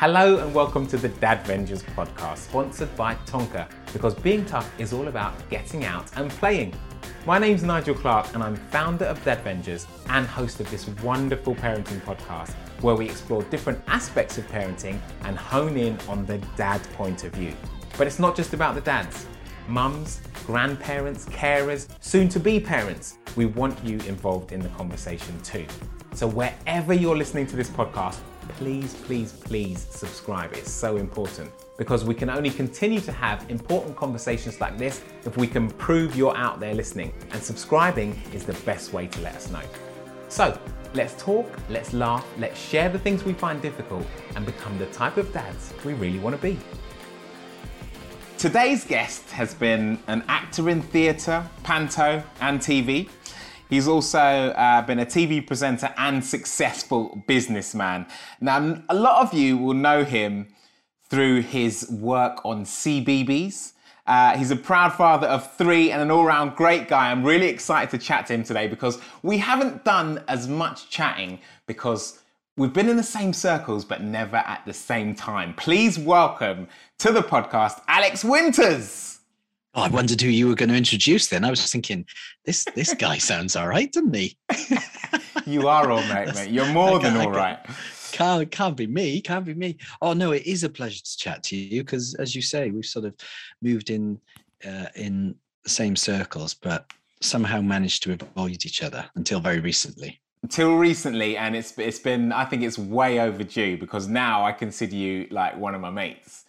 Hello and welcome to the Dad Vengers podcast, sponsored by Tonka, because being tough is all about getting out and playing. My name's Nigel Clark, and I'm founder of Dad Vengers and host of this wonderful parenting podcast where we explore different aspects of parenting and hone in on the dad point of view. But it's not just about the dads. Mums, grandparents, carers, soon to be parents, we want you involved in the conversation too. So, wherever you're listening to this podcast, please, please, please subscribe. It's so important because we can only continue to have important conversations like this if we can prove you're out there listening. And subscribing is the best way to let us know. So, let's talk, let's laugh, let's share the things we find difficult and become the type of dads we really want to be. Today's guest has been an actor in theatre, panto, and TV. He's also uh, been a TV presenter and successful businessman. Now, a lot of you will know him through his work on CBeebies. Uh, he's a proud father of three and an all round great guy. I'm really excited to chat to him today because we haven't done as much chatting because we've been in the same circles but never at the same time. Please welcome to the podcast Alex Winters. Oh, I wondered who you were going to introduce then. I was thinking, this this guy sounds all right, doesn't he? you are all right, mate. You're more than all right. Can't, can't be me. Can't be me. Oh no, it is a pleasure to chat to you because, as you say, we've sort of moved in uh, in the same circles, but somehow managed to avoid each other until very recently. Until recently, and it's it's been. I think it's way overdue because now I consider you like one of my mates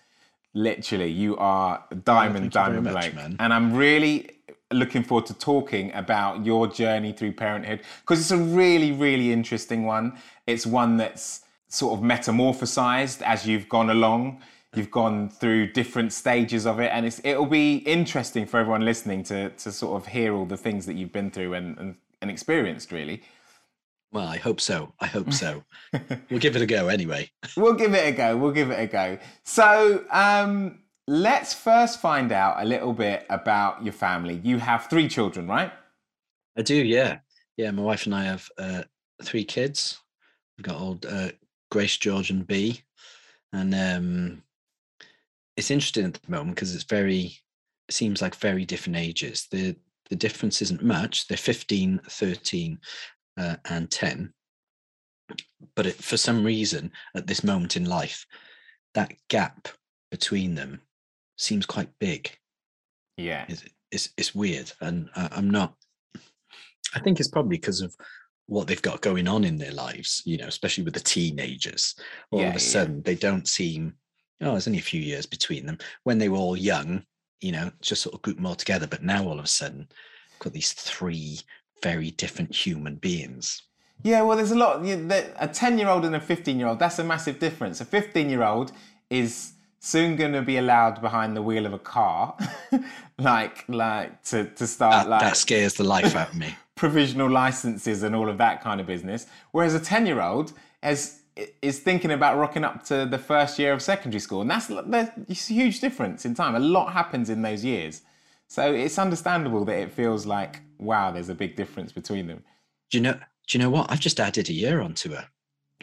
literally you are diamond oh, diamond blake much, and i'm really looking forward to talking about your journey through parenthood because it's a really really interesting one. It's one that's sort of metamorphosized as you've gone along. You've gone through different stages of it and it's it'll be interesting for everyone listening to to sort of hear all the things that you've been through and and, and experienced really well, I hope so. I hope so. we'll give it a go anyway. we'll give it a go. We'll give it a go. So, um, let's first find out a little bit about your family. You have three children, right? I do, yeah. Yeah, my wife and I have uh, three kids. We've got old uh, Grace, George, and B. And um, it's interesting at the moment because it's very, it seems like very different ages. The the difference isn't much. They're 15, 13, uh, and 10 but it, for some reason at this moment in life that gap between them seems quite big. Yeah. It's, it's, it's weird and I, i'm not i think it's probably because of what they've got going on in their lives you know especially with the teenagers. All yeah, of a sudden yeah. they don't seem oh there's only a few years between them. When they were all young you know just sort of group them all together but now all of a sudden got these three very different human beings. Yeah, well, there's a lot. A 10 year old and a 15 year old, that's a massive difference. A 15 year old is soon going to be allowed behind the wheel of a car, like like to, to start that, like. That scares the life out of me. provisional licenses and all of that kind of business. Whereas a 10 year old is, is thinking about rocking up to the first year of secondary school. And that's, that's a huge difference in time. A lot happens in those years. So it's understandable that it feels like, wow, there's a big difference between them. Do you know? Do you know what? I've just added a year onto her.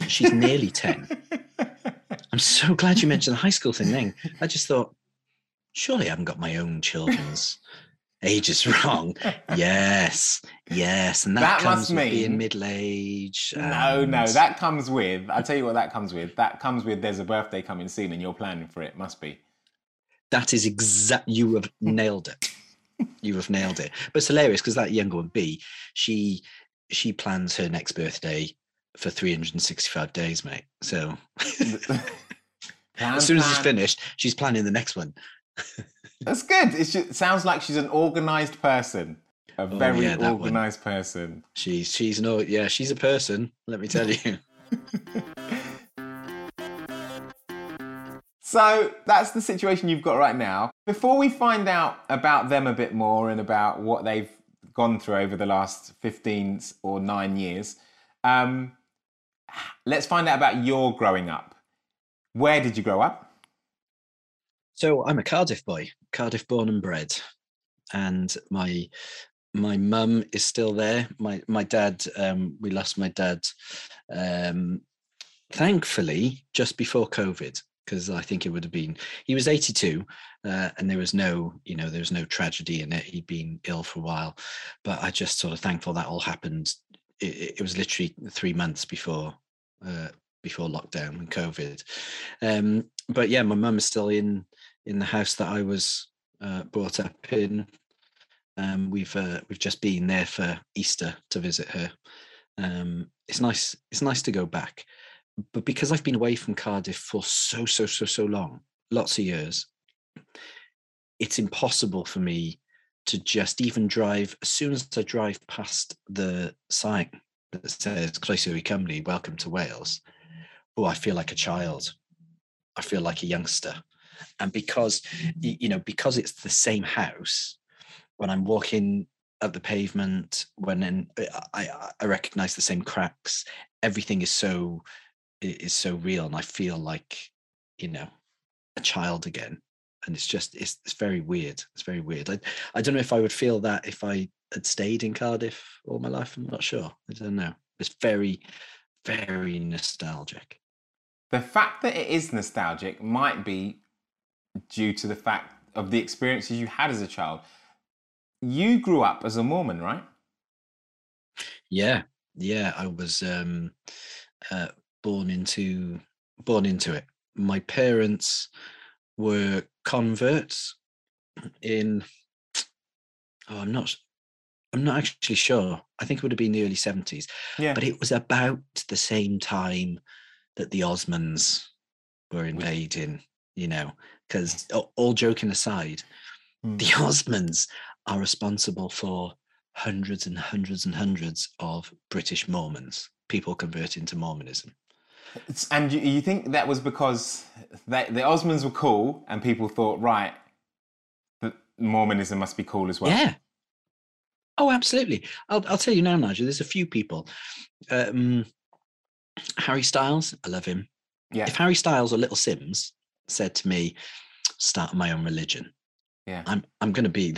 She's nearly ten. I'm so glad you mentioned the high school thing. Then I just thought, surely I haven't got my own children's age is wrong. yes, yes, and that, That comes must with mean- being middle age. No, no, that comes with. I'll tell you what that comes with. That comes with. There's a birthday coming soon, and you're planning for it. Must be. that is exact. You have nailed it. You have nailed it. But it's hilarious because that younger one, B, she she plans her next birthday for 365 days, mate. So Plan, as soon as it's finished, she's planning the next one. That's good. It sounds like she's an organised person. A oh, very Oh, yeah, that one. person. She's she's no yeah, she's a person. Let me tell you. So that's the situation you've got right now. Before we find out about them a bit more and about what they've gone through over the last 15 or nine years, um, let's find out about your growing up. Where did you grow up? So I'm a Cardiff boy, Cardiff born and bred, and my my mum is still there. My my dad, um, we lost my dad, um, thankfully just before COVID, because I think it would have been he was 82, uh, and there was no you know there was no tragedy in it. He'd been ill for a while, but I just sort of thankful that all happened. It, it was literally three months before. Uh, before lockdown and COVID, um, but yeah, my mum is still in in the house that I was uh, brought up in. Um, we've uh, we've just been there for Easter to visit her. Um, it's nice. It's nice to go back, but because I've been away from Cardiff for so so so so long, lots of years, it's impossible for me to just even drive. As soon as I drive past the sign that says "Croeso Cymru, Welcome to Wales," oh, I feel like a child. I feel like a youngster and because you know because it's the same house when i'm walking up the pavement when in, I, I recognize the same cracks everything is so is so real and i feel like you know a child again and it's just it's, it's very weird it's very weird I, I don't know if i would feel that if i had stayed in cardiff all my life i'm not sure i don't know it's very very nostalgic The fact that it is nostalgic might be due to the fact of the experiences you had as a child. You grew up as a Mormon, right? Yeah, yeah, I was um, uh, born into born into it. My parents were converts in. Oh, I'm not. I'm not actually sure. I think it would have been the early seventies, Yeah. but it was about the same time that the Osmonds were invading. You know, because all joking aside, Hmm. the Osmonds are responsible for hundreds and hundreds and hundreds of British Mormons, people converting to Mormonism. It's- And you, you think that was because they, the Osmonds were cool and people thought, right, that Mormonism must be cool as well. Yeah. Oh, absolutely. I'll, I'll tell you now, Nigel, there's a few people. Um, Harry Styles, I love him. Yeah. If Harry Styles or Little Simz said to me, start my own religion, Yeah. I'm I'm gonna be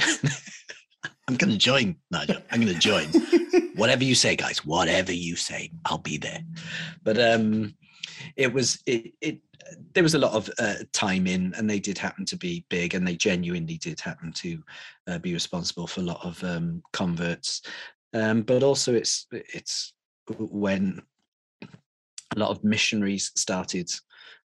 I'm gonna join, Nigel. I'm gonna join. whatever you say, guys, whatever you say, I'll be there. But um it was it it there was a lot of uh, time in and they did happen to be big and they genuinely did happen to uh, be responsible for a lot of um converts. Um but also it's it's when a lot of missionaries started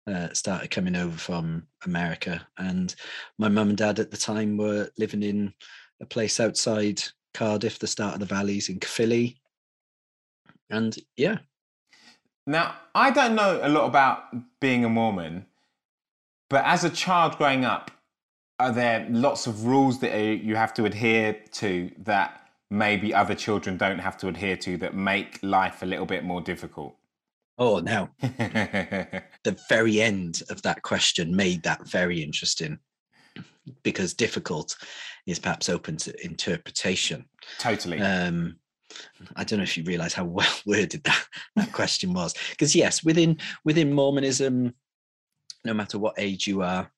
uh, started coming over from America, and my mum and dad at the time were living in a place outside Cardiff, the start of the valleys in Caerphilly, and yeah, Now, I don't know a lot about being a Mormon, but as a child growing up, are there lots of rules that you have to adhere to that maybe other children don't have to adhere to that make life a little bit more difficult? oh, now the very end of that question made that very interesting because difficult is perhaps open to interpretation. totally. um i don't know if you realize how well worded that, that question was. Because yes within within mormonism no matter what age you are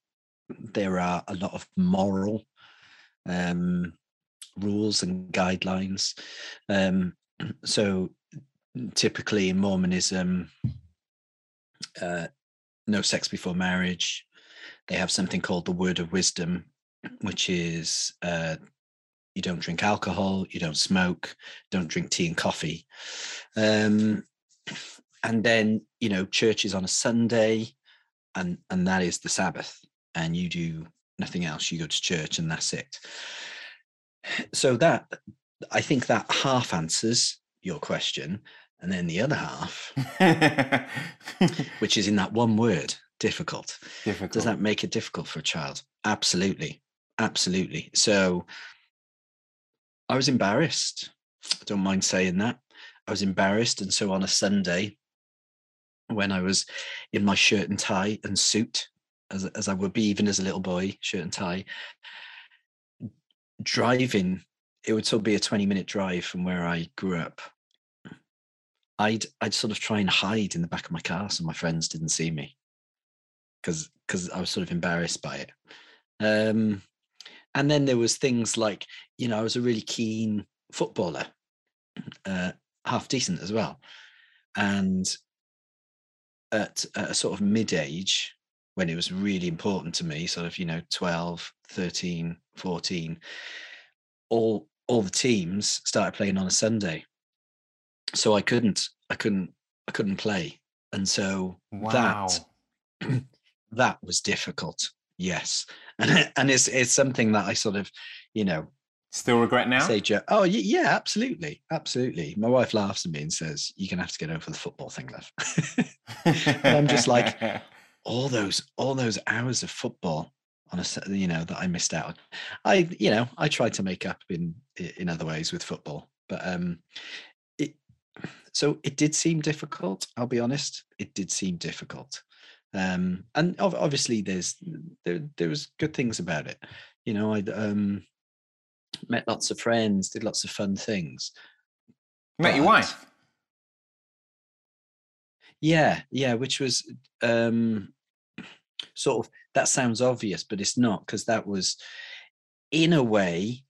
there are a lot of moral um rules and guidelines. Um so typically in mormonism uh no sex before marriage they have something called the word of wisdom which is uh you don't drink alcohol, you don't smoke, don't drink tea and coffee. Um, and then, you know, church is on a Sunday and and that is the Sabbath. And you do nothing else. You go to church and that's it. So that I think that half answers your question. And then the other half, which is in that one word, difficult. Difficult. Does that make it difficult for a child? Absolutely. Absolutely. So I was embarrassed. I don't mind saying that. I was embarrassed. And so on a Sunday, when I was in my shirt and tie and suit, as, as I would be even as a little boy, shirt and tie, driving, it would of be a 20 minute drive from where I grew up. I'd I'd sort of try and hide in the back of my car so my friends didn't see me because because I was sort of embarrassed by it. Um, and then there was things like you know I was a really keen footballer, uh, half decent as well, and at, at a sort of mid age when it was really important to me sort of you know 12 13 14 all all the teams started playing on a sunday. So i couldn't i couldn't i couldn't play. And so Wow. that that was difficult yes and and it's it's something that i sort of you know Still regret now? say oh yeah absolutely absolutely my wife laughs at me and says you're gonna have to get over the football thing love I'm just like- all those all those hours of football on a you know that I missed out. on. I you know I tried to make up in in other ways with football, but um, it so it did seem difficult. I'll be honest, it did seem difficult. Um, and ob- obviously there's there there was good things about it. You know, I um met lots of friends, did lots of fun things. Met your wife? Yeah, yeah, which was um sort of that sounds obvious, but it's not because that was in a way,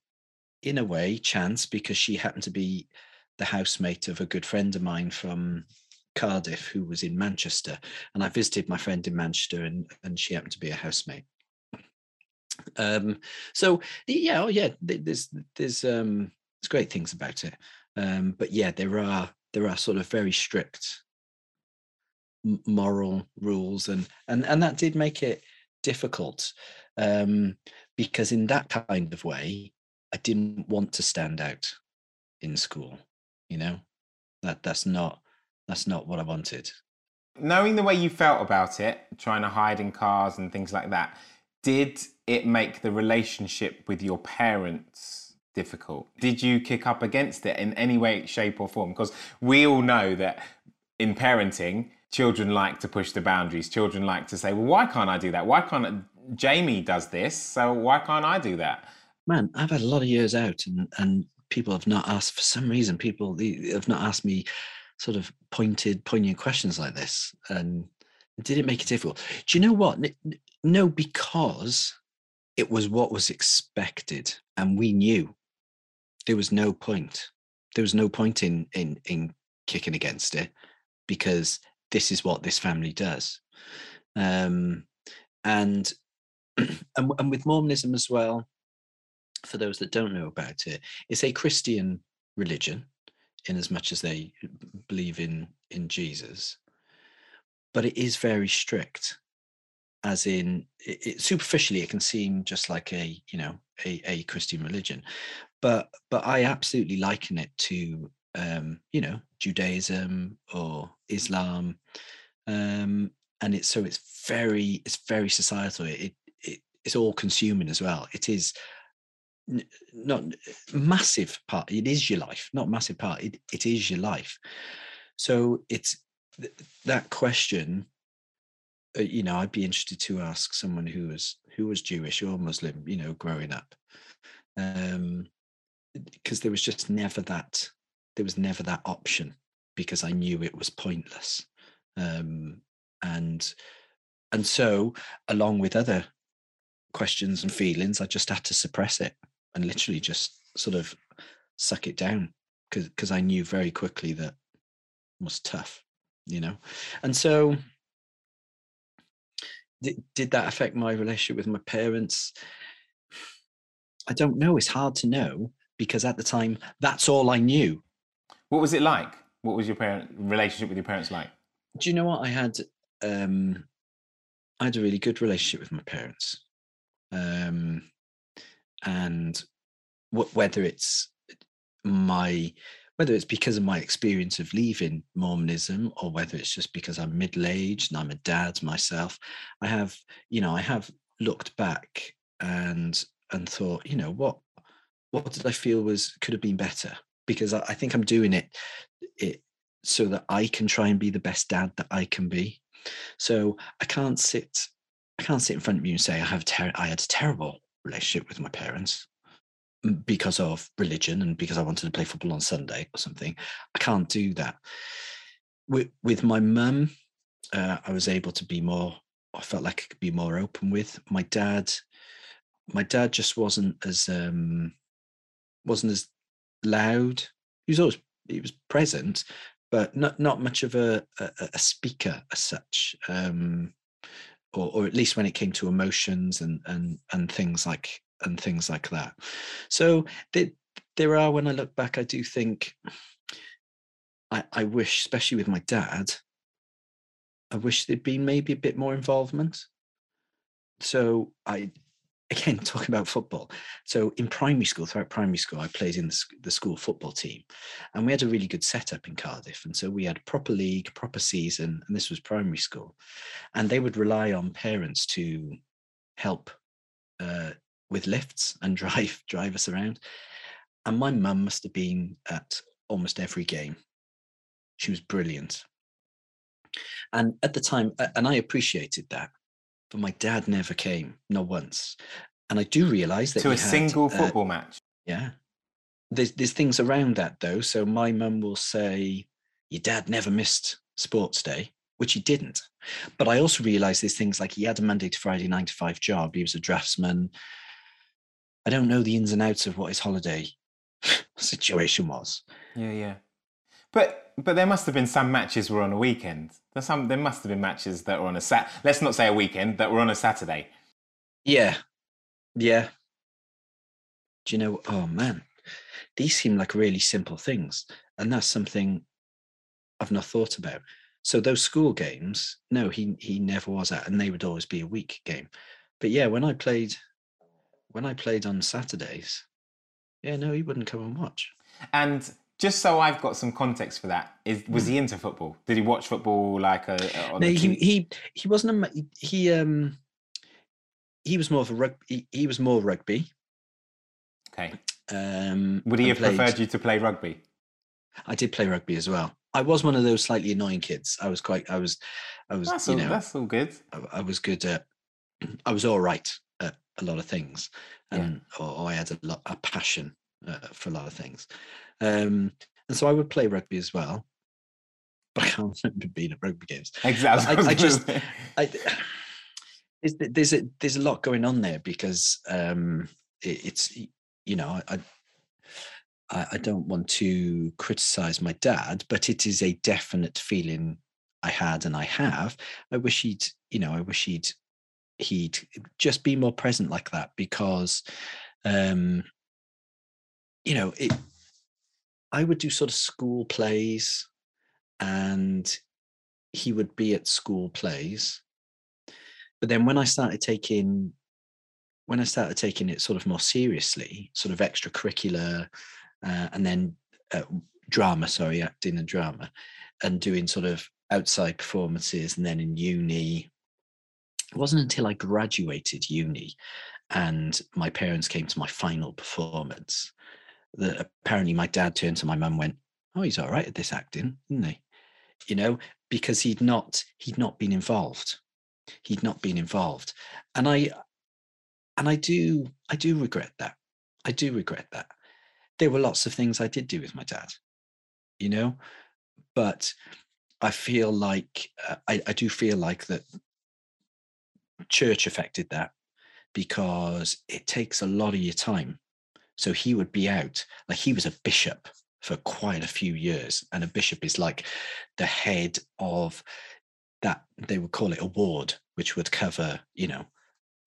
in a way, chance because she happened to be the housemate of a good friend of mine from Cardiff who was in Manchester. And I visited my friend in Manchester and, and she happened to be a housemate. Um so yeah, oh yeah, there's there's um there's great things about it. Um, but yeah, there are there are sort of very strict moral rules and and and that did make it difficult um because in that kind of way i didn't want to stand out in school you know that that's not that's not what i wanted Knowing the way you felt about it, trying to hide in cars and things like that, did it make the relationship with your parents difficult? Did you kick up against it in any way, shape, or form? Because we all know that in parenting, children like to push the boundaries. Children like to say, well, why can't I do that? Why can't I? Jamie does this, so why can't I do that? man i've had a lot of years out and and people have not asked for some reason people have not asked me sort of pointed poignant questions like this and did it make it difficult. Do you know what? No because it was what was expected and we knew there was no point. There was no point in in in kicking against it because this is what this family does. Um and and, and with mormonism as well for those that don't know about it, it's a Christian religion in as much as they believe in in Jesus, but it is very strict. As in, it, it, superficially, it can seem just like a you know a, a Christian religion, but but I absolutely liken it to um, you know Judaism or Islam, um, and it's so it's very it's very societal. It, it it's all consuming as well. It is not massive part it is your life not massive part it, it is your life. So it's th- that question uh, you know i'd be interested to ask someone who was who was jewish or muslim you know growing up. Um because there was just never that there was never that option because i knew it was pointless. Um and and so along with other questions and feelings i just had to suppress it and literally just sort of suck it down because because I knew very quickly that it was tough, you know. And so did, did that affect my relationship with my parents? I don't know. It's hard to know because at the time, that's all I knew. What was it like? What was your parent relationship with your parents like? Do you know what I had? Um, I had a really good relationship with my parents, um, and whether it's my whether it's because of my experience of leaving Mormonism or whether it's just because I'm middle aged and I'm a dad myself, I have, you know, I have looked back and and thought, you know, what what did I feel was could have been better? Because I, I think I'm doing it it so that I can try and be the best dad that I can be. So I can't sit I can't sit in front of you and say I have ter- I had a terrible relationship with my parents because of religion and because I wanted to play football on Sunday or something. I can't do that. With with my mum, uh, I was able to be more. I felt like I could be more open with my dad. My dad just wasn't as um, wasn't as loud. He was always he was present, but not not much of a a, a speaker as such. Um, or, or at least when it came to emotions and and and things like and things like that. So there, there are, when I look back, I do think I, I wish, especially with my dad, I wish there'd been maybe a bit more involvement. So I, again, talking about football. So in primary school, throughout primary school, I played in the, school football team and we had a really good setup in Cardiff. And so we had proper league, proper season, and this was primary school. And they would rely on parents to help uh, with lifts and drive drive us around. And my mum must have been at almost every game. She was brilliant. And at the time, and I appreciated that, but my dad never came, not once. And I do realize that to a had, single uh, football match. Yeah. There's there's things around that though. So my mum will say, Your dad never missed sports day, which he didn't. But I also realized there's things like he had a Monday to Friday nine to five job. He was a draftsman. I don't know the ins and outs of what his holiday situation was. Yeah, yeah. But but there must have been some matches were on a weekend. There's some there must have been matches that were on a sat. Let's not say a weekend that were on a Saturday. Yeah, yeah. Do you know? Oh man, these seem like really simple things, and that's something I've not thought about. So those school games, no, he he never was at, and they would always be a week game. But yeah, when I played when I played on Saturdays, yeah, no, he wouldn't come and watch. And just so I've got some context for that, is was he into football? Did he watch football like a? a no, he, he he wasn't a he um he was more of a rugby. He, he was more rugby. Okay. Um, Would he have played, preferred you to play rugby? I did play rugby as well. I was one of those slightly annoying kids. I was quite. I was. I was. That's you all, know. That's all good. I, I was good at. I was all right at a lot of things, and yeah. or, or, I had a lot a passion uh, for a lot of things, um, and so I would play rugby as well. But I can't remember being at rugby games. Exactly. I, I, just, I, there's a there's a lot going on there because um, it, it's you know I, I I don't want to criticize my dad, but it is a definite feeling I had and I have. I wish he'd, you know, I wish he'd he'd just be more present like that because um you know it i would do sort of school plays and he would be at school plays. But then when i started taking when i started taking it sort of more seriously sort of extracurricular uh, and then uh, drama sorry acting and drama and doing sort of outside performances and then in uni it wasn't until I graduated uni and my parents came to my final performance that apparently my dad turned to my mum and went, Oh, he's all right at this acting, isn't he? You know, because he'd not he'd not been involved. He'd not been involved. And I and I do I do regret that. I do regret that. There were lots of things I did do with my dad, you know, but I feel like uh, I, I do feel like that church affected that because it takes a lot of your time. So he would be out, like he was a bishop for quite a few years. And a bishop is like the head of that, they would call it a ward, which would cover, you know,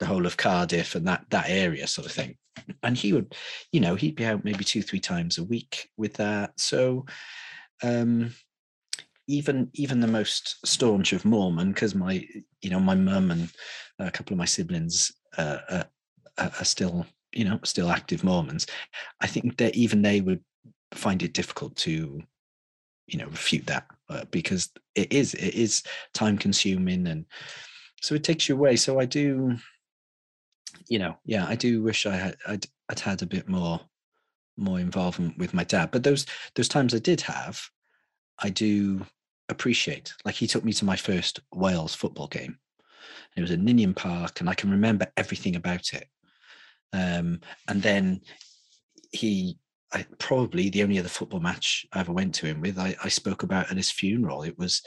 the whole of Cardiff and that that area sort of thing. And he would, you know, he'd be out maybe two, three times a week with that. So um even even the most staunch of Mormon, because my you know my mum and a couple of my siblings uh, are, are still you know still active Mormons. I think that even they would find it difficult to you know refute that uh, because it is it is time consuming and so it takes you away. So I do you know yeah I do wish I had I'd, I'd had a bit more more involvement with my dad but those those times I did have I do appreciate. Like he took me to my first Wales football game. It was at Ninian Park, and I can remember everything about it. Um, and then he, I, probably the only other football match I ever went to him with, I, I spoke about at his funeral. It was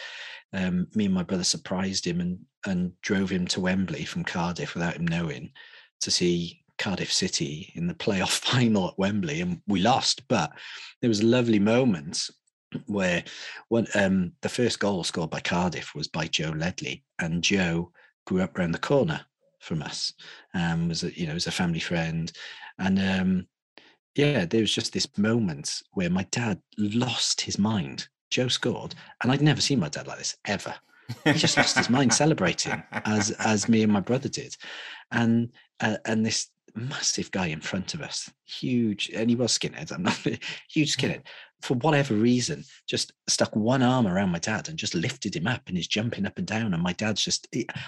um, me and my brother surprised him and and drove him to Wembley from Cardiff without him knowing to see Cardiff City in the playoff final at Wembley, and we lost. But there was a lovely moment where when um, the first goal scored by Cardiff was by Joe Ledley, and Joe grew up around the corner from us, um, was a you know was a family friend, and um, yeah, there was just this moment where my dad lost his mind. Joe scored, and I'd never seen my dad like this ever. He just lost his mind celebrating as as me and my brother did, and uh, and this massive guy in front of us, huge, and he was skinhead. I'm not huge skinhead, for whatever reason, just stuck one arm around my dad and just lifted him up and he's jumping up and down. And my dad's just,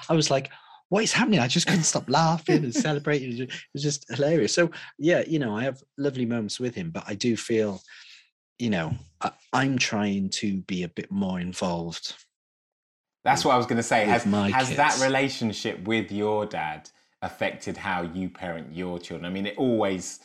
I was like, what is happening? I just couldn't stop laughing and celebrating. It was just hilarious. So, yeah, you know, I have lovely moments with him, but I do feel, you know, I, am trying to be a bit more involved. That's what I was going to say. Has, has that relationship with your dad affected how you parent your children? I mean, it always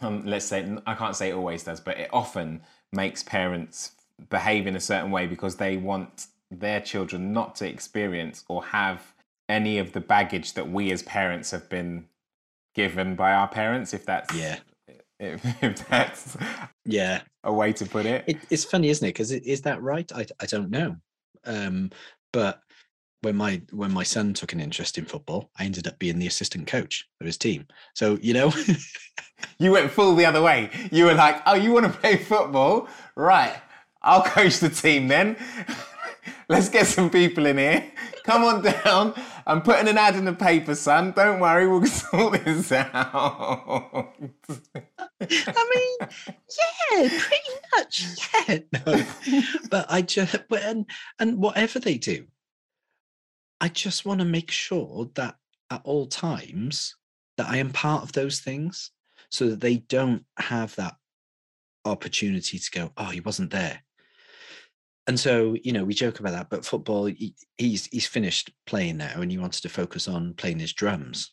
um, let's say I can't say it always does, but it often makes parents behave in a certain way because they want their children not to experience or have any of the baggage that we as parents have been given by our parents. If that's yeah, if, if that's yeah a way to put it. it it's funny, isn't it? Because is that right? I I don't know, um, but when my when my son took an interest in football, I ended up being the assistant coach of his team. So you know, you went full the other way. You were like, "Oh, you want to play football? Right, I'll coach the team then. Let's get some people in here. Come on down. I'm putting an ad in the paper, son. Don't worry, we'll sort this out." I mean, yeah, pretty much, yeah. No. but I just, but and and whatever they do, I just want to make sure that at all times that I am part of those things so that they don't have that opportunity to go, oh, he wasn't there. And so, you know, we joke about that, but football, he, he's he's finished playing now and he wanted to focus on playing his drums.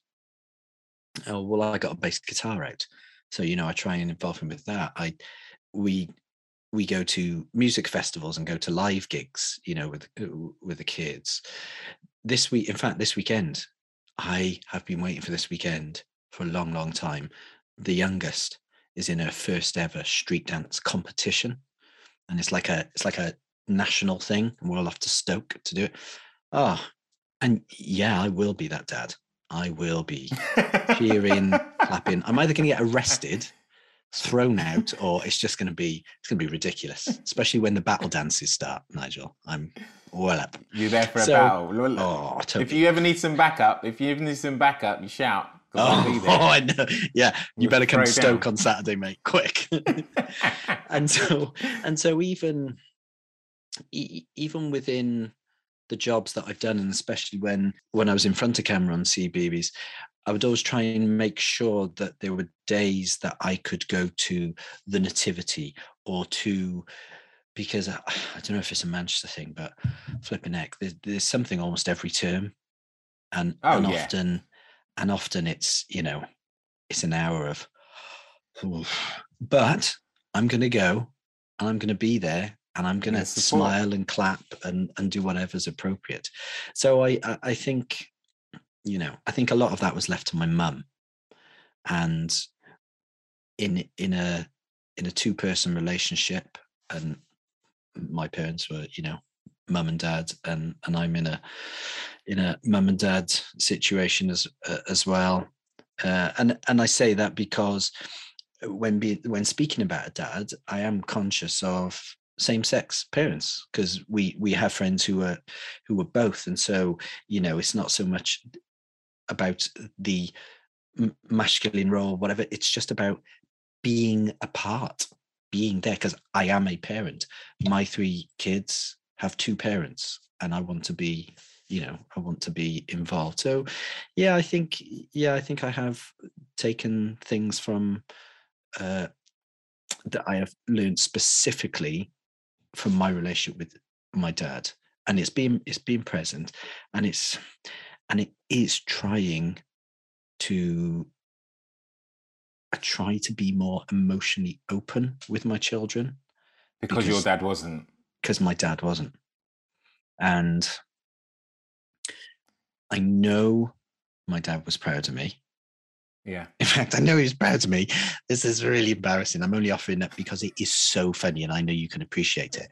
Oh, well, I got a bass guitar out. So, you know, I try and involve him with that. I we we go to music festivals and go to live gigs, you know, with uh, with the kids this week, in fact, this weekend, I have been waiting for this weekend for a long, long time. The youngest is in her first ever street dance competition, and it's like a it's like a national thing, and we're all off to Stoke to do it. Ah, oh, and yeah, I will be that dad. I will be cheering, clapping. I'm either going to get arrested, thrown out, or it's just going to be it's going to be ridiculous, especially when the battle dances start. Nigel, I'm well up. You're there for a so, battle. Oh, totally. If you ever need some backup, if you ever need some backup, you shout. Oh, oh, I know. Yeah, you better come to Stoke down. on Saturday, mate. Quick. and so, and so, even even within the jobs that I've done, and especially when when I was in front of camera on CBeebies, I would always try and make sure that there were days that I could go to the Nativity or to because I, I, don't know if it's a Manchester thing, but flipping heck, there's, there's something almost every term, and, oh, and yeah. often, and often it's you know, it's an hour of, but I'm going to go, and I'm going to be there, and I'm going to smile and clap and and do whatever's appropriate. So I, I think, you know, I think a lot of that was left to my mum, and in in a in a two person relationship and my parents were, you know, mum and dad, and and I'm in a in a mum and dad situation as uh, as well. Uh, and and I say that because when be, when speaking about a dad, I am conscious of same-sex parents because we we have friends who are who are both, and so you know it's not so much about the masculine role, whatever. It's just about being a part, being there because I am a parent. My three kids have two parents, and I want to be you know i want to be involved so yeah i think yeah i think i have taken things from uh that i have learned specifically from my relationship with my dad and it's been it's been present and it's and it is trying to I try to be more emotionally open with my children because, because your dad wasn't because my dad wasn't and I know my dad was proud of me. Yeah. In fact, I know he's proud of me. This is really embarrassing. I'm only offering that because it is so funny and I know you can appreciate it.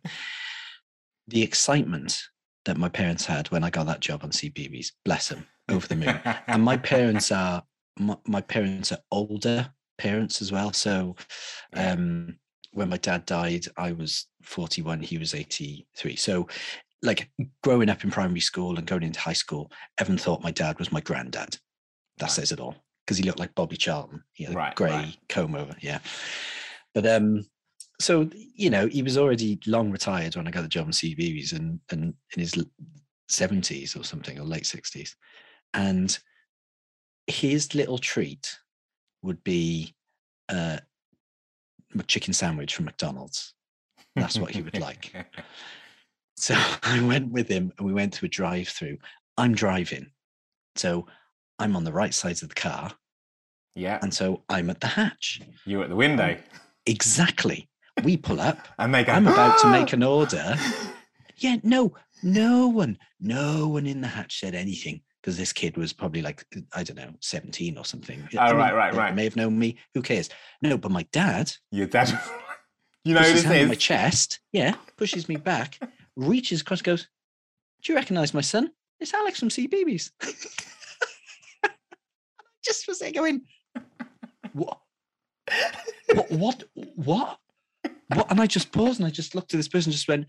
The excitement that my parents had when I got that job on CBeebies, bless them, over the moon. and my parents are my, my, parents are older parents as well. So um when my dad died, I was 41, he was 83. So like growing up in primary school and going into high school, Evan thought my dad was my granddad. That right. says it all because he looked like Bobby Charlton. He had right, a grey right. comb over. Yeah. But um, so you know, he was already long retired when I got the job in CBeebies and and in his seventies or something or late sixties, and his little treat would be uh, a chicken sandwich from McDonald's. That's what he would like. So I went with him and we went to a drive through. I'm driving. So I'm on the right side of the car. Yeah. And so I'm at the hatch. You at the window. Exactly. We pull up. and they go, I'm about to make an order. Yeah, no, no one, no one in the hatch said anything because this kid was probably like, I don't know, 17 or something. Oh, I mean, right, right, right. May have known me. Who cares? No, but my dad. Your dad. you know, this is. my chest. Yeah, pushes me back reaches across goes, Do you recognize my son? It's Alex from CBeebies. Just was there going, What? what? What? What? What? And I just paused and I just looked at this person and just went,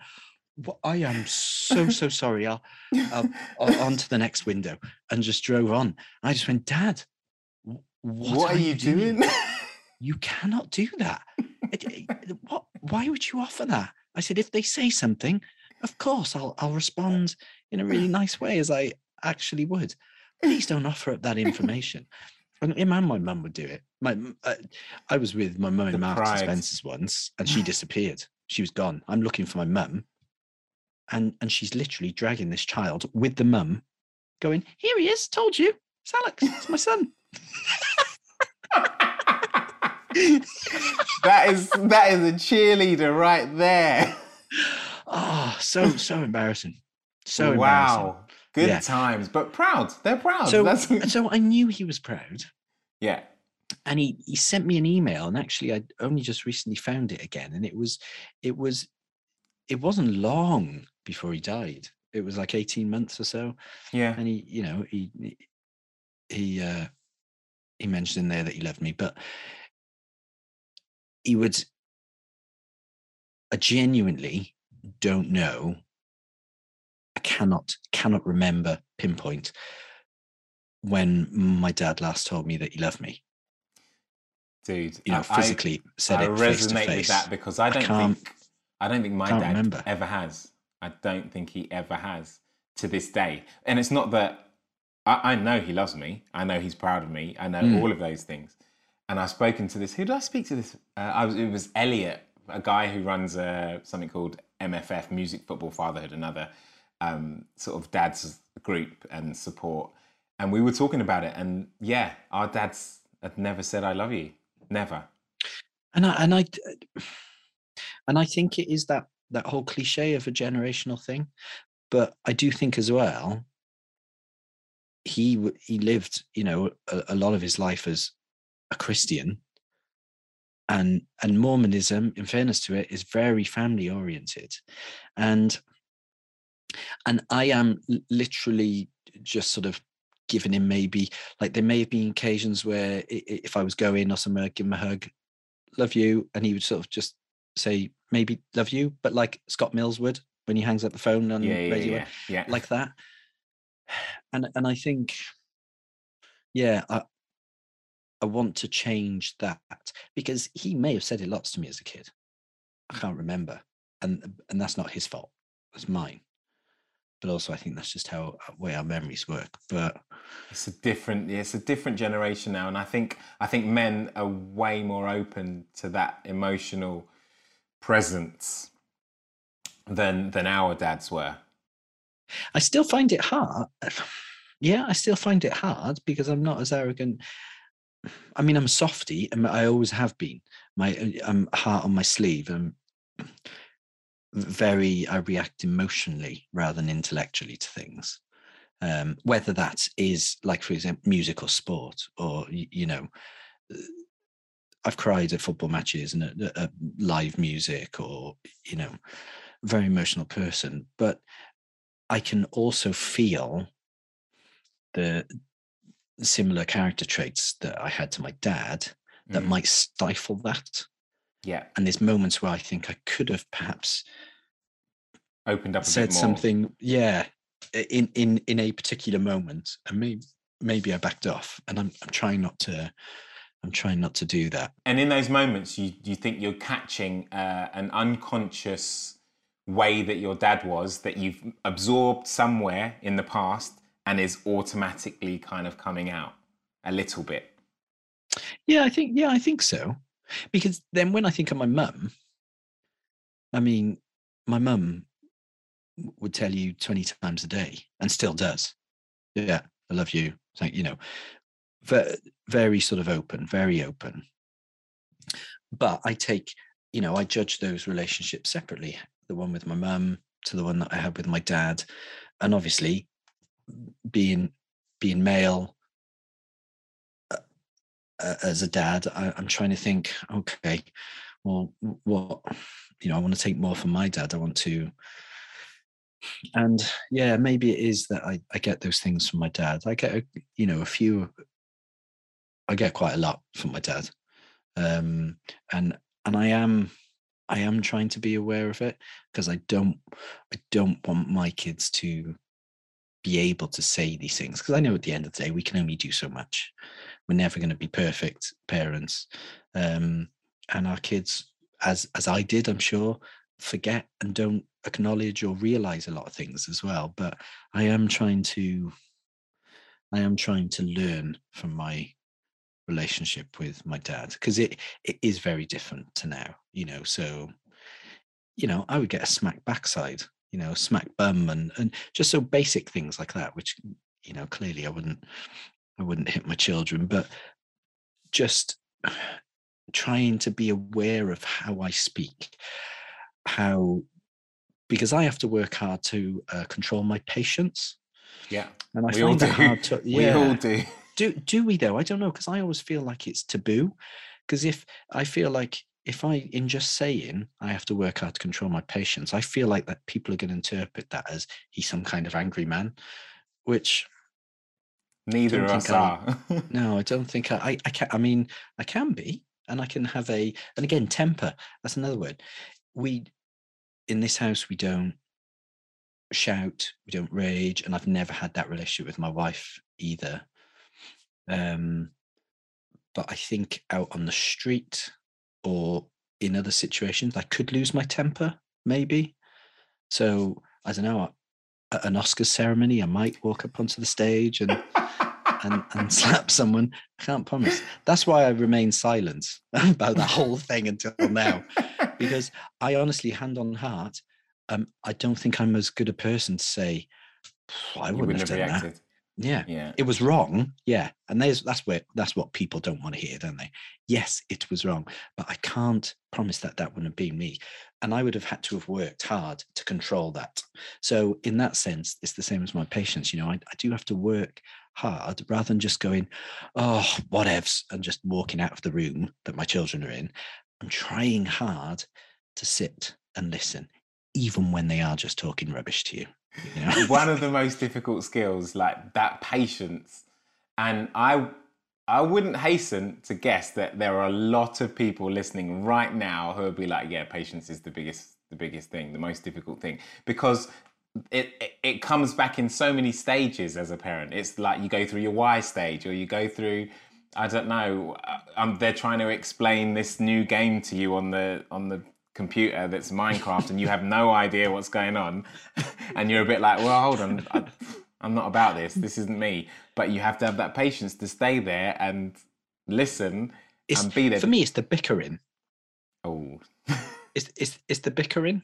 well, I am so so sorry. I'll, I'll, I'll on to the next window and just drove on. And I just went, Dad, what, what are, are, you doing? doing? you cannot do that. what? Why would you offer that? I said, if they say something, of course I'll I'll respond in a really nice way as I actually would. Please don't offer up that information. And my mum would do it. My, uh, I was with my mum in Marks and Spencer's once, and she disappeared. She was gone. I'm looking for my mum, and and she's literally dragging this child with the mum, going, "Here he is. Told you, it's Alex. It's my son." that is that is a cheerleader right there. Oh, so so embarrassing. So wow. Good yeah. times, but proud. They're proud. So, That's... so I knew he was proud. Yeah. And he he sent me an email, and actually, I only just recently found it again, and it was it was it wasn't long before he died. It was like eighteen months or so. Yeah. And he, you know, he he uh he mentioned in there that he loved me, but he would. I genuinely don't know. Cannot cannot remember pinpoint when my dad last told me that he loved me. Dude, you know, physically I, said I it face to face. with that because I don't I think I don't think my dad remember. ever has. I don't think he ever has to this day. And it's not that I, I know he loves me. I know he's proud of me. I know mm. all of those things. And I've spoken to this. Who did I speak to this? Uh, I was. It was Elliot, a guy who runs uh, something called MFF, Music Football Fatherhood, another um, sort of dad's group and support. And we were talking about it, and yeah, our dads had never said "I love you," never. And I and I and I think it is that that whole cliche of a generational thing, but I do think as well he he lived you know a, a lot of his life as a Christian and and mormonism in fairness to it is very family oriented and and i am literally just sort of giving him maybe like there may have been occasions where if I was going or somewhere, I'd give him a hug, love you, and he would sort of just say maybe love you, but like Scott Mills would when he hangs up the phone on yeah, yeah, radio, yeah, yeah. like that. And and I think, yeah, I I want to change that because he may have said it lots to me as a kid. I can't remember, and and that's not his fault. It's mine but also I think that's just how way our memories work. But it's a different, it's a different generation now, and I think I think men are way more open to that emotional presence than than our dads were. I still find it hard. Yeah, I still find it hard because I'm not as arrogant. I mean, I'm a softy, and I always have been. My I'm heart on my sleeve, and very I react emotionally rather than intellectually to things. Um, whether that is like, for example, music or sport, or you know, uh, I've cried at football matches and at, at live music, or you know, very emotional person. But I can also feel the similar character traits that I had to my dad that mm. might stifle that. Yeah. And there's moments where I think I could have perhaps opened up said something, yeah, in in in a particular moment, and maybe maybe I backed off. And I'm I'm trying not to I'm trying not to do that. And in those moments, you you think you're catching uh, an unconscious way that your dad was that you've absorbed somewhere in the past and is automatically kind of coming out a little bit. Yeah, I think yeah, I think so. Because then when I think of my mum, I mean, my mum would tell you 20 times a day and still does. Yeah, I love you. Thank you know, very, sort of open, very open. But I take, you know, I judge those relationships separately. The one with my mum to the one that I had with my dad, and obviously, being being male uh, as a dad, I, I'm trying to think. Okay, well, what you know, I want to take more from my dad. I want to and yeah maybe it is that I, I get those things from my dad i get a, you know a few i get quite a lot from my dad um and and i am i am trying to be aware of it because i don't i don't want my kids to be able to say these things because i know at the end of the day we can only do so much we're never going to be perfect parents. Um and our kids as as i did i'm sure forget and don't acknowledge or realize a lot of things as well. But i am trying to i am trying to learn from my relationship with my dad because it it is very different to now you know? So you know i would get a smack backside you know smack bum and and just so basic things like that which you know clearly i wouldn't i wouldn't hit my children but just trying to be aware of how i speak how because I have to work hard to uh, control my patience. Yeah, and I we find it hard to. Yeah, we all do. Do do we though? I don't know because I always feel like it's taboo. Because if I feel like if I, in just saying, I have to work hard to control my patience, I feel like that people are going to interpret that as he's some kind of angry man, which neither of us are. no, I don't think I, I, I can. I mean, I can be, and I can have a, and again, temper. That's another word we in this house we don't shout we don't rage and i've never had that relationship with my wife either um but i think out on the street or in other situations i could lose my temper maybe so i don't know at an oscars ceremony i might walk up onto the stage and and, and slap someone i can't promise that's why i remain silent about the whole thing until now because I honestly, hand on heart, um, I don't think I'm as good a person to say I wouldn't, wouldn't have, have, done reacted. that. Yeah. yeah, it was wrong. Yeah, and there's that's where that's what people don't want to hear, don't they? Yes, it was wrong, but I can't promise that that wouldn't have been me, and I would have had to have worked hard to control that. So in that sense, it's the same as my patience. You know, I, I do have to work hard rather than just going, oh, whatevs, and just walking out of the room that my children are in. I'm trying hard to sit and listen, even when they are just talking rubbish to you. You know? one of the most difficult skills, like that patience. And I I wouldn't hasten to guess that there are a lot of people listening right now who would be like, yeah, patience is the biggest the biggest thing, the most difficult thing. Because it, it, comes back in so many stages as a parent. It's like you go through your why stage or you go through I don't know. uh, Um, they're trying to explain this new game to you on the on the computer that's Minecraft, and you have no idea what's going on, and you're a bit like, "Well, hold on, I, I'm not about this. This isn't me." But you have to have that patience to stay there and listen It's, and be there. for me, it's the bickering. oh, It's, it's, it's the bickering.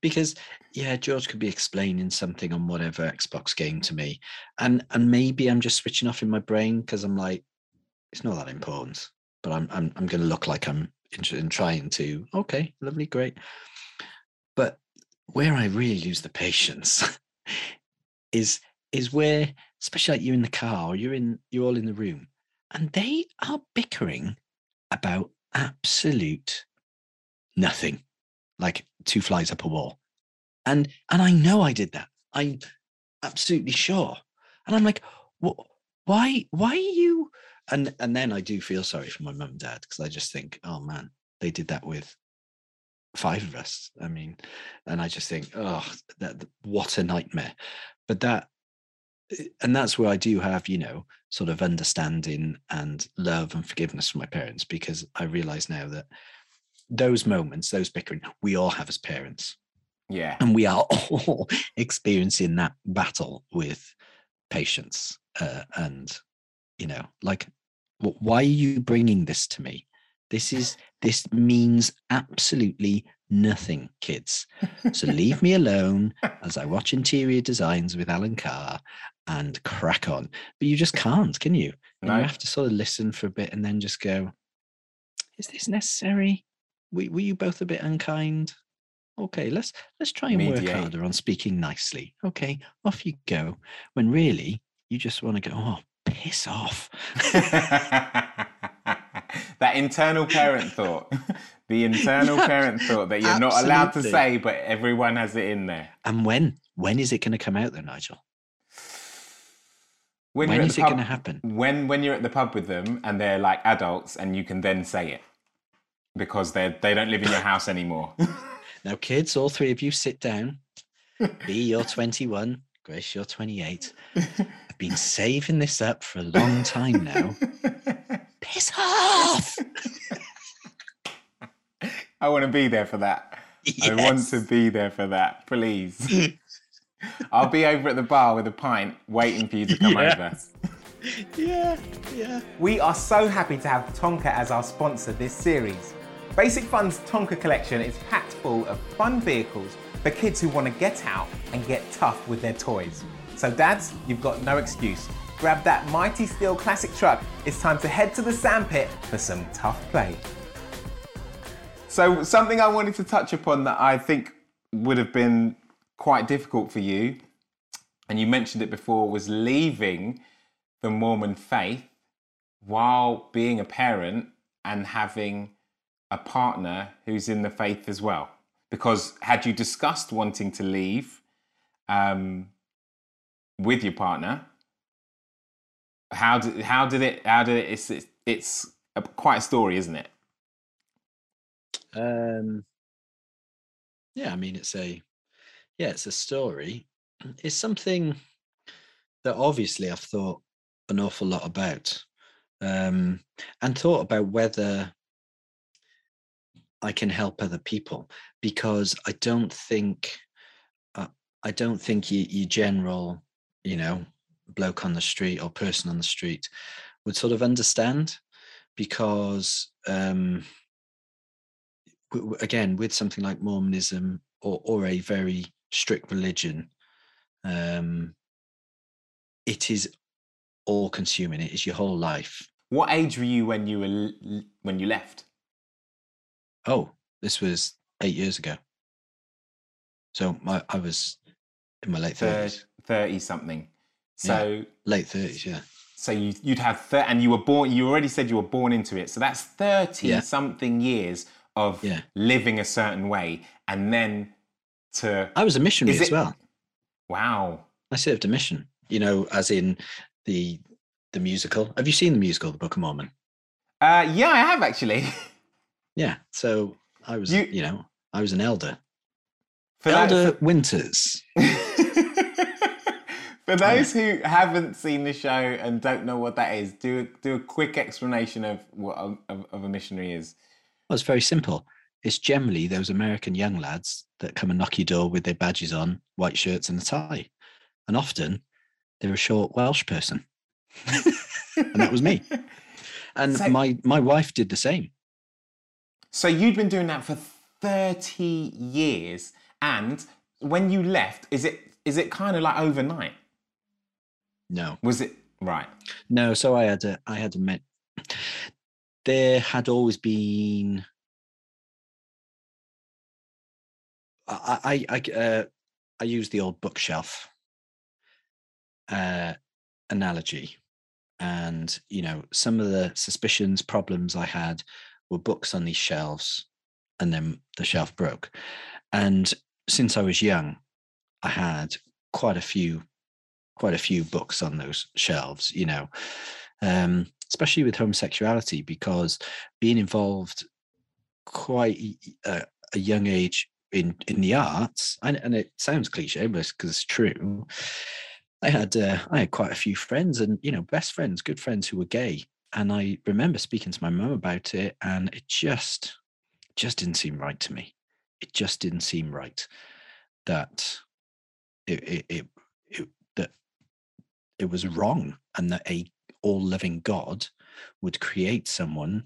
Because, yeah, George could be explaining something on whatever Xbox game to me. And and maybe I'm just switching off in my brain because I'm like, it's not that important. But I'm I'm I'm gonna look like I'm interested in trying to, okay, lovely, great. But where I really lose the patience is is where, especially like you're in the car or you're in you're all in the room, and they are bickering about absolute nothing, like two flies up a wall. And and I know I did that. I'm absolutely sure. And I'm like? Why? Why are you? And and then I do feel sorry for my mum and dad because I just think, oh man, they did that with five of us. I mean, and I just think, oh, that what a nightmare. But that, eh, and that's where I do have, you know, sort of understanding and love and forgiveness for my parents because I realize now that those moments, those bickering, we all have as parents, yeah, and we are all experiencing that battle with patience. Uh, and you know, like, wh- why are you bringing this to me? This is this means absolutely nothing, kids. So leave me alone as I watch interior designs with Alan Carr and crack on. But you just can't, can you? No. you have to sort of listen for a bit and then just go, is this necessary? Were, were you both a bit unkind? Okay, let's let's try and work harder on speaking nicely. Okay, off you go. When really you just want to go, oh, piss off. that internal parent thought, the internal parent thought that you're not allowed to say, but everyone has it in there. And when? When is it going to come out though, Nigel? When, When is the it pub- gonna happen? When when you're at the pub with them and they're like adults, and you can then say it because they they don't live in your house anymore. Now, kids, all three of you sit down. B, you're 21. Grace, you're 28. I've been saving this up for a long time now. Piss off! I want to be there for that. I want to be there for that, please. I'll be over at the bar with a pint waiting for you to come Yeah. over. Yeah, yeah. We are so happy to have Tonka as our sponsor this series. Basic Fun's Tonka collection is packed full of fun vehicles for kids who want to get out and get tough with their toys. So, dads, you've got no excuse. Grab that mighty steel classic truck. It's time to head to the sandpit for some tough play. So, something I wanted to touch upon that I think would have been quite difficult for you, and you mentioned it before, was leaving the Mormon faith while being a parent and having a partner who's in the faith as well. Because had you discussed wanting to leave um, with your partner, how did how did it how did it it's it's, a, quite a story, isn't it? Um, yeah, I mean, it's a, yeah, it's a story. It's something that obviously I've thought an awful lot about, um, and thought about whether I can help other people because I don't think, uh, I don't think you, you general, you know, bloke on the street or person on the street would sort of understand because um again with something like mormonism or, or a very strict religion um it is all consuming it is your whole life What age were you when you were when you left? Oh this was eight years ago so my i was in my late 30s Thirty something. So late 30s yeah So you, you'd have, thir- and you were born, you already said you were born into it. So that's 30 Yeah. something years of Yeah. living a certain way. And then to, i was a missionary Is as well Wow. I served a mission, you know, as in the the musical. Have you seen the musical, The Book of Mormon? Uh, yeah, I have actually. Yeah. So I was, You- you, know, I was an elder. For that- elder Winters. For those who haven't seen the show and don't know what that is, do a, do a quick explanation of what a, of, of a missionary is. Well, it's very simple. It's generally those American young lads that come and knock your door with their badges on, white shirts and a tie. And often they're a short Welsh person. and that was me. And So- my my wife did the same. So you'd been doing that for thirty years, and when you left, is it is it kind of like overnight? No. Was it right? No, so I had a I had a met there had always been I I I, uh, I use the old bookshelf uh, analogy, and you know some of the suspicions, problems I had were books on these shelves, and then the shelf broke, and since I was young, I had quite a few quite a few books on those shelves, you know, um, especially with homosexuality, because being involved quite a, a young age in in the arts, and, and it sounds cliche, but because it's true. I had uh, I had quite a few friends, and you know, best friends, good friends who were gay, and I remember speaking to my mum about it, and it just just didn't seem right to me. It just didn't seem right that it it, it, it that it was wrong and that a all living god would create someone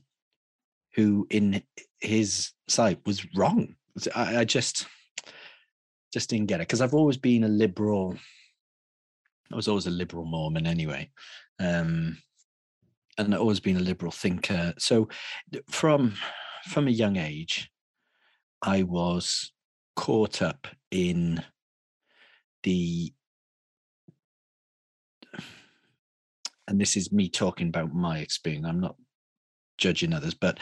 who in his sight was wrong i, I just just didn't get it because i've always been a liberal i was always a liberal mormon anyway um and always been a liberal thinker. So from from a young age i was caught up in the and this is me talking about my experience i'm not judging others but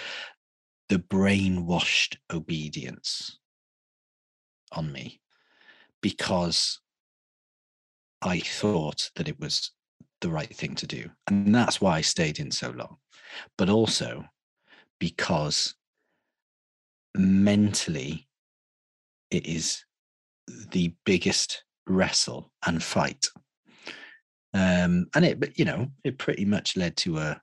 the brainwashed obedience on me because i thought that it was the right thing to do and that's why i stayed in so long. But also because mentally it is the biggest wrestle and fight. Um and it but you know it pretty much led to a,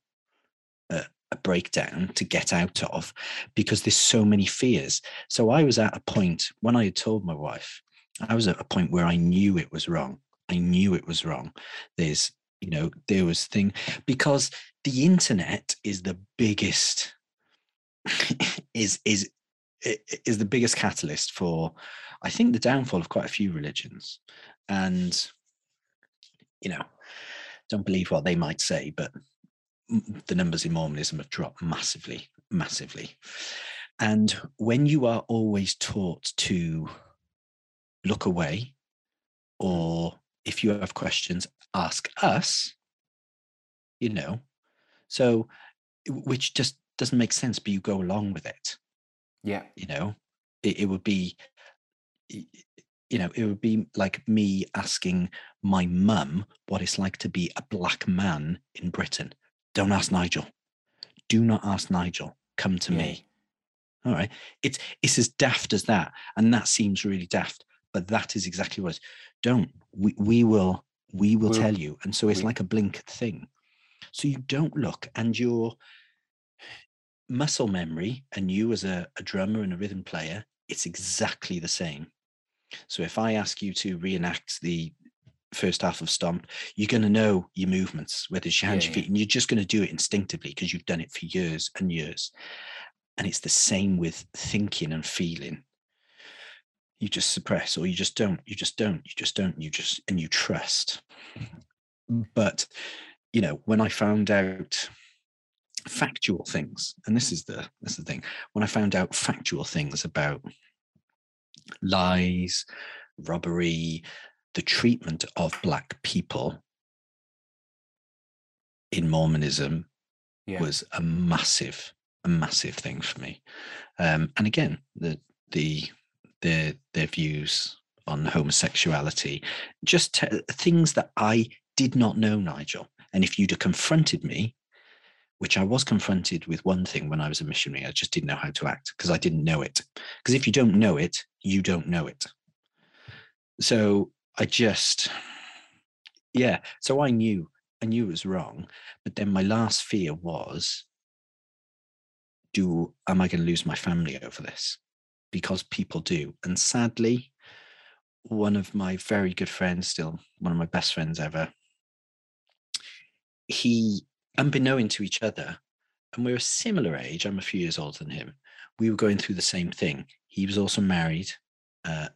a a breakdown to get out of because there's so many fears. So i was at a point when i had told my wife i was at a point where i knew it was wrong. I knew it was wrong. There's you know there was thing because the internet is the biggest is is is the biggest catalyst for i think the downfall of quite a few religions. And you know don't believe what they might say but the numbers in mormonism have dropped massively massively. And when you are always taught to look away or if you have questions ask us you know? So which just doesn't make sense but you go along with it Yeah. you know? It, it would be you know it would be like me asking my mum what it's like to be a black man in britain. Don't ask nigel. Do not ask nigel. Come to Yeah. me all right? It's it's as daft as that and that seems really daft but that is exactly what it is don't. We, we will we will We'll- tell you. And so it's we- like a blink thing. So you don't look and your muscle memory and you as a, a drummer and a rhythm player it's exactly the same. So if i ask you to reenact the first half of stomp you're going to know your movements whether it's your hands Yeah, your feet and you're just going to do it instinctively because you've done it for years and years. And it's the same with thinking and feeling you just suppress or you just don't you just don't you just don't you just and you trust but you know when i found out factual things and this is the this is the thing when i found out factual things about lies robbery the treatment of black people in mormonism Yeah. was a massive a massive thing for me um and again the the their their views on homosexuality, just t- things that I did not know, Nigel. And if you'd have confronted me, which I was confronted with one thing when I was a missionary, I just didn't know how to act because I didn't know it. Because if you don't know it, you don't know it. So I just, yeah. So I knew, I knew it was wrong. But then my last fear was, do am I going to lose my family over this? Because people do. And sadly, one of my very good friends, still one of my best friends ever, he, unbeknown to each other, and we're a similar age, I'm a few years older than him, we were going through the same thing. He was also married uh,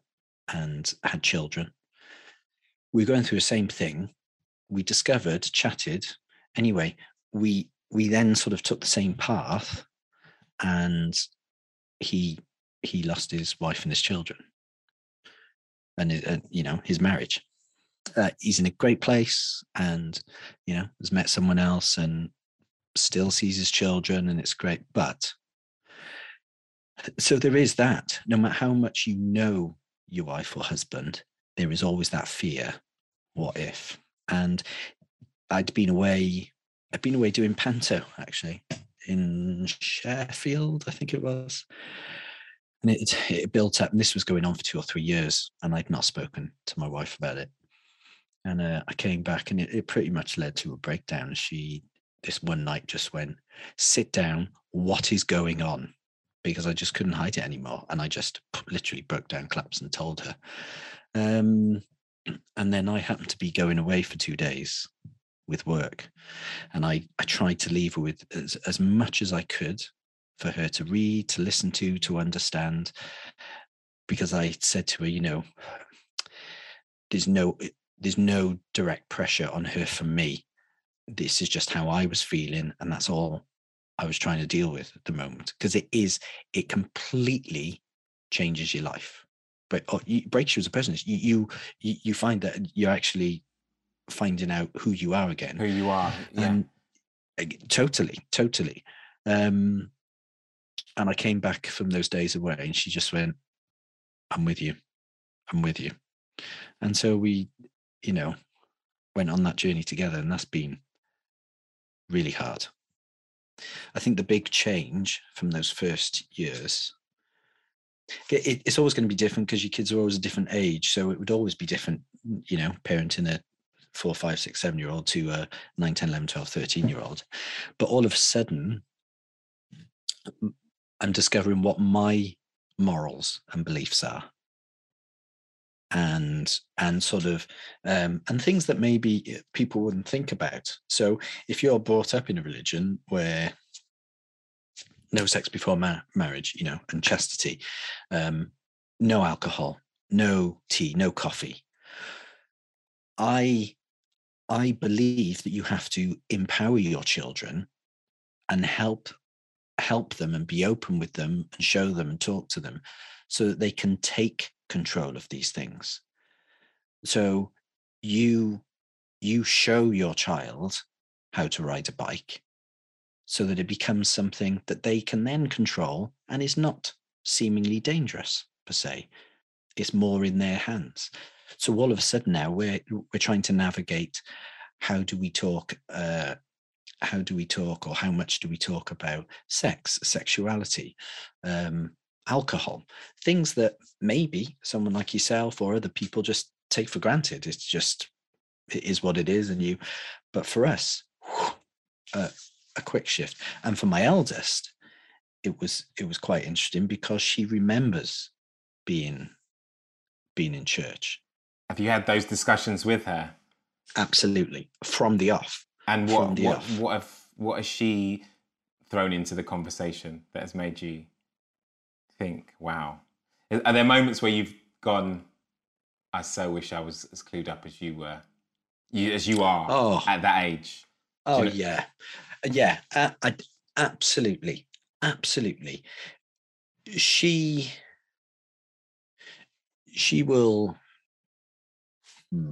and had children. We were going through the same thing. We discovered, chatted. Anyway, we we then sort of took the same path, and he he lost his wife and his children, and uh, you know his marriage. Uh, he's in a great place, and you know has met someone else, and still sees his children, and it's great. But so there is that. No matter how much you know your wife or husband, there is always that fear. What if? And I'd been away. I'd been away doing panto actually in Sheffield, I think it was. And it, it built up, and this was going on for two or three years, and I'd not spoken to my wife about it. And uh, I came back, and it, it pretty much led to a breakdown. She, this one night, just went, "Sit down. What is going on?" Because I just couldn't hide it anymore, and I just literally broke down, collapsed, and told her. Um, and then I happened to be going away for two days with work, and I I tried to leave her with as, as much as I could for her to read, to listen to, to understand, because I said to her, you know, there's no there's no direct pressure on her from me. This is just how I was feeling, and that's all I was trying to deal with at the moment. Because it is, it completely changes your life. But oh, you, breaks you as a person. You, you you find that you're actually finding out who you are again. Who you are. Yeah. And totally, totally. Um, and I came back from those days away, and she just went, "I'm with you. I'm with you." And so we you know, went on that journey together, and that's been really hard. I think the big change from those first years, it, it's always going to be different because your kids are always a different age. So it would always be different, mm, you know, parenting a four, five, six, seven year old to a 9, 10, 11, 12, 13 year old. But all of a sudden, I'm discovering what my morals and beliefs are and and sort of um, and things that maybe eh, people wouldn't think about. So if you're brought up in a religion where no sex before ma- marriage, you know, and chastity, um, no alcohol, no tea, no coffee. I I believe that you have to empower your children and help help them and be open with them and show them and talk to them so that they can take control of these things. So you you show your child how to ride a bike so that it becomes something that they can then control and is not seemingly dangerous per se. It's more in their hands. So all of a sudden now we're we're trying to navigate how do we talk uh, how do we talk or how much do we talk about sex, sexuality, um, alcohol, things that maybe someone like yourself or other people just take for granted. It's just, it is what it is. And you, but for us, whew, uh, a quick shift. And for my eldest, it was, it was quite interesting because she remembers being, being in church. Have you had those discussions with her? Absolutely. From the off. And what, what, what have, what has she thrown into the conversation that has made you think, wow. Are there moments where you've gone, I so wish I was as clued up as you were, you, as you are oh. at that age? Oh, you know? yeah. Yeah, uh, I, absolutely. Absolutely. She, she will, hmm.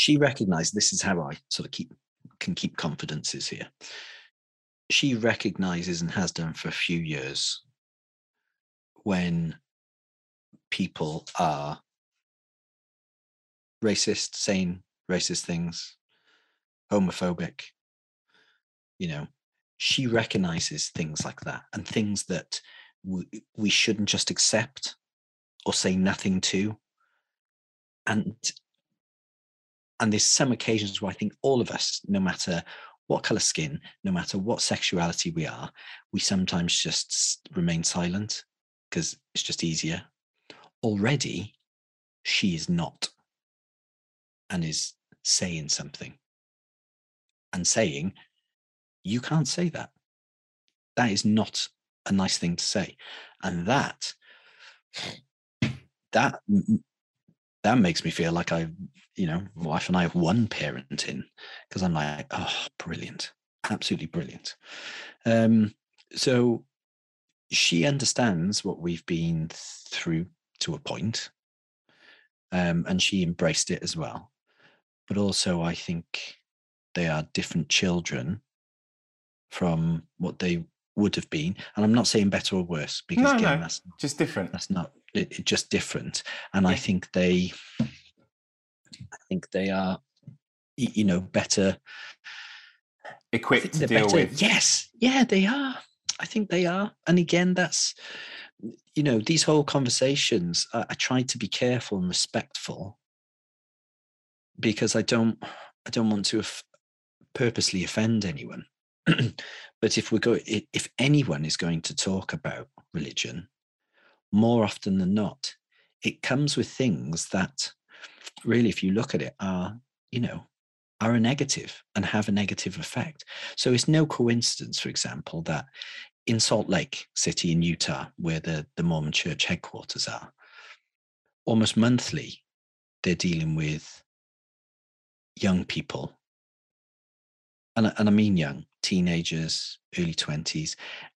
She recognized this is how I sort of keep can keep confidences here she recognizes and has done for a few years when people are racist, saying racist things, homophobic, you know, she recognizes things like that and things that we, we shouldn't just accept or say nothing to. And and there's some occasions where I think all of us, no matter what color skin, no matter what sexuality we are, we sometimes just remain silent because it's just easier. Already, she is not and is saying something and saying, You can't say that. That is not a nice thing to say. And that, that, that makes me feel like I, you know, wife and I have one parent in because I'm like, oh, brilliant, absolutely brilliant. Um, so she understands what we've been through to a point, um, and she embraced it as well. But also, I think they are different children from what they would have been. And I'm not saying better or worse because No, again, no, that's just different. that's not it, just different. And I think they, I think they are, you know, better. Equipped to deal better. with. Yes, yeah, they are. I think they are. And again, that's, you know, these whole conversations. I, I try to be careful and respectful because I don't, I don't want to purposely offend anyone. but if we're going, if anyone is going to talk about religion, more often than not, it comes with things that really, if you look at it, are, you know, are a negative and have a negative effect. So it's no coincidence, for example, that in Salt Lake City in Utah, where the, the Mormon church headquarters are, almost monthly, they're dealing with young people. And, I- and I mean young, teenagers, early 20s,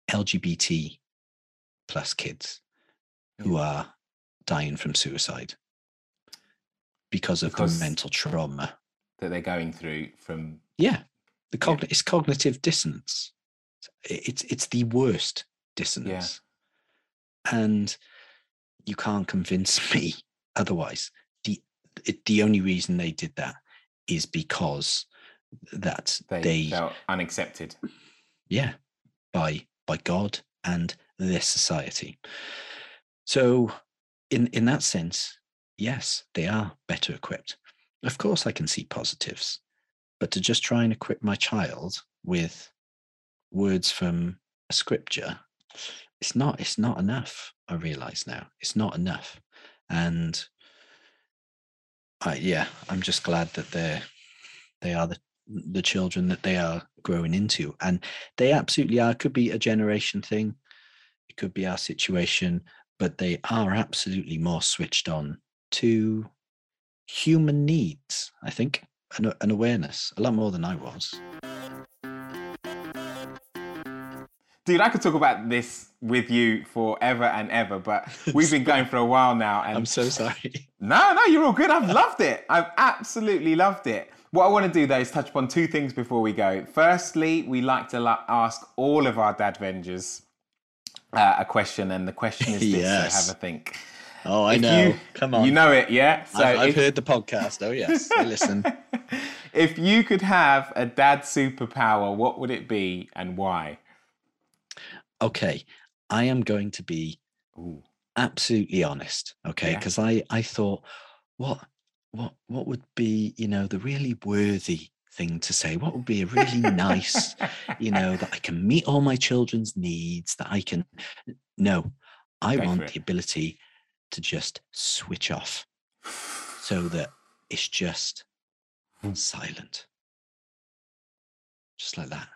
LGBT plus kids who are dying from suicide because of Because- the mental trauma. that they're going through from Yeah, the cogn- it's cognitive dissonance. It's it's the worst dissonance, and you can't convince me otherwise. the it, The only reason they did that is because that they, they felt unaccepted. yeah by by god and this society. So in in that sense yes they are better equipped. Of course i can see positives but to just try and equip my child with words from a scripture it's not it's not enough i realize now. It's not enough. And I, yeah i'm just glad that they're they are the the children that they are growing into and they absolutely are It could be a generation thing it could be our situation but they are absolutely more switched on to human needs i think an, an awareness a lot more than i was Dude, I could talk about this with you forever and ever, but we've been going for a while now. And i'm so sorry No, no, you're all good. I've loved it. I've absolutely loved it. What I want to do though is touch upon two things before we go. Firstly, we like to la- ask all of our Dadvengers uh, a question, and the question is this: Yes. so have a think. oh i If know you- come on You know it, yeah. So I've, I've if, heard the podcast oh yes i listen if you could have a dad superpower, what would it be and why? okay i am going to be Ooh. absolutely honest okay Yeah. because i i thought what what what would be you know the really worthy thing to say? What would be a really nice you know that i can meet all my children's needs that i can no i Go want the ability to just switch off so that it's just silent. Just like that.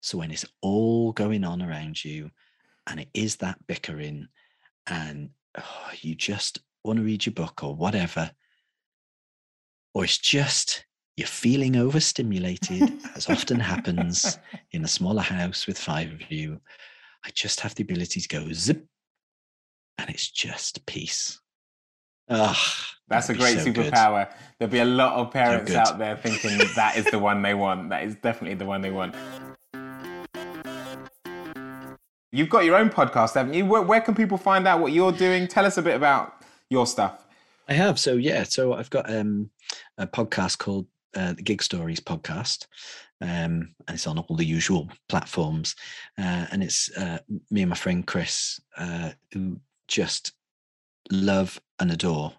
So when it's all going on around you and it is that bickering and oh, you just want to read your book or whatever, or it's just you're feeling overstimulated, as often happens in a smaller house with five of you. I just have the ability to go zip and it's just peace. Ah, That's a great so good. superpower. There'll be a lot of parents good. out there thinking that is the one they want. That is definitely the one they want. You've got your own podcast, haven't you? Where, where can people find out what you're doing? Tell us a bit about your stuff? I have. So yeah, so I've got um, a podcast called uh, the Gig Stories Podcast, um, and it's on all the usual platforms. Uh, and it's uh, me and my friend Chris uh, who just love and adore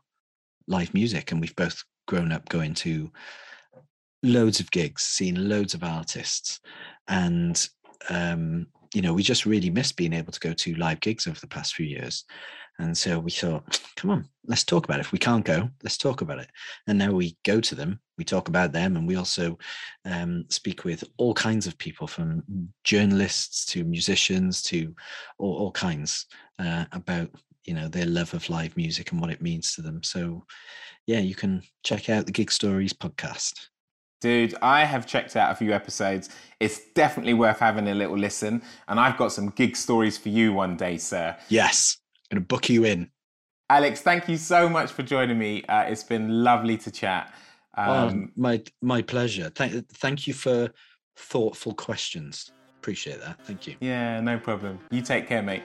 live music, and we've both grown up going to loads of gigs, seeing loads of artists, and um, you know, we just really missed being able to go to live gigs over the past few years. And so we thought, come on, let's talk about it. If we can't go, let's talk about it. And now we go to them, we talk about them, and we also um, speak with all kinds of people from journalists to musicians to all, all kinds uh, about you know their love of live music and what it means to them. So yeah, you can check out the Gig Stories podcast. Dude, I have checked out a few episodes. It's definitely worth having a little listen. And I've got some gig stories for you one day, sir. Yes, I'm going to book you in. Alex, thank you so much for joining me. Uh, it's been lovely to chat. Oh, um, oh, my my pleasure. Thank thank you for thoughtful questions. Appreciate that. Thank you. Yeah, no problem. You take care, mate.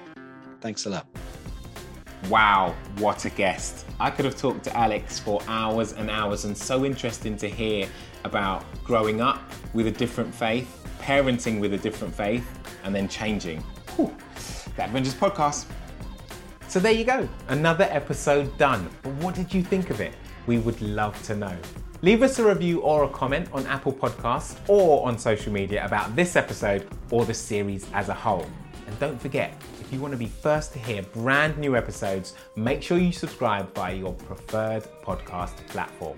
Thanks a lot. Wow, what a guest. I could have talked to Alex for hours and hours, and so interesting to hear about growing up with a different faith, parenting with a different faith, and then changing. Whew. The Dadvengers Podcast. So there you go, another episode done. But what did you think of it? We would love to know. Leave us a review or a comment on Apple Podcasts or on social media about this episode or the series as a whole. And don't forget, if you want to be first to hear brand new episodes, make sure you subscribe via your preferred podcast platform.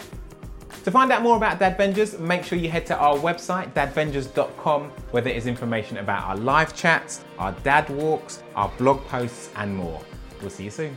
To find out more about Dadvengers, make sure you head to our website, dadvengers.com, where there is information about our live chats, our dad walks, our blog posts, and more. We'll see you soon.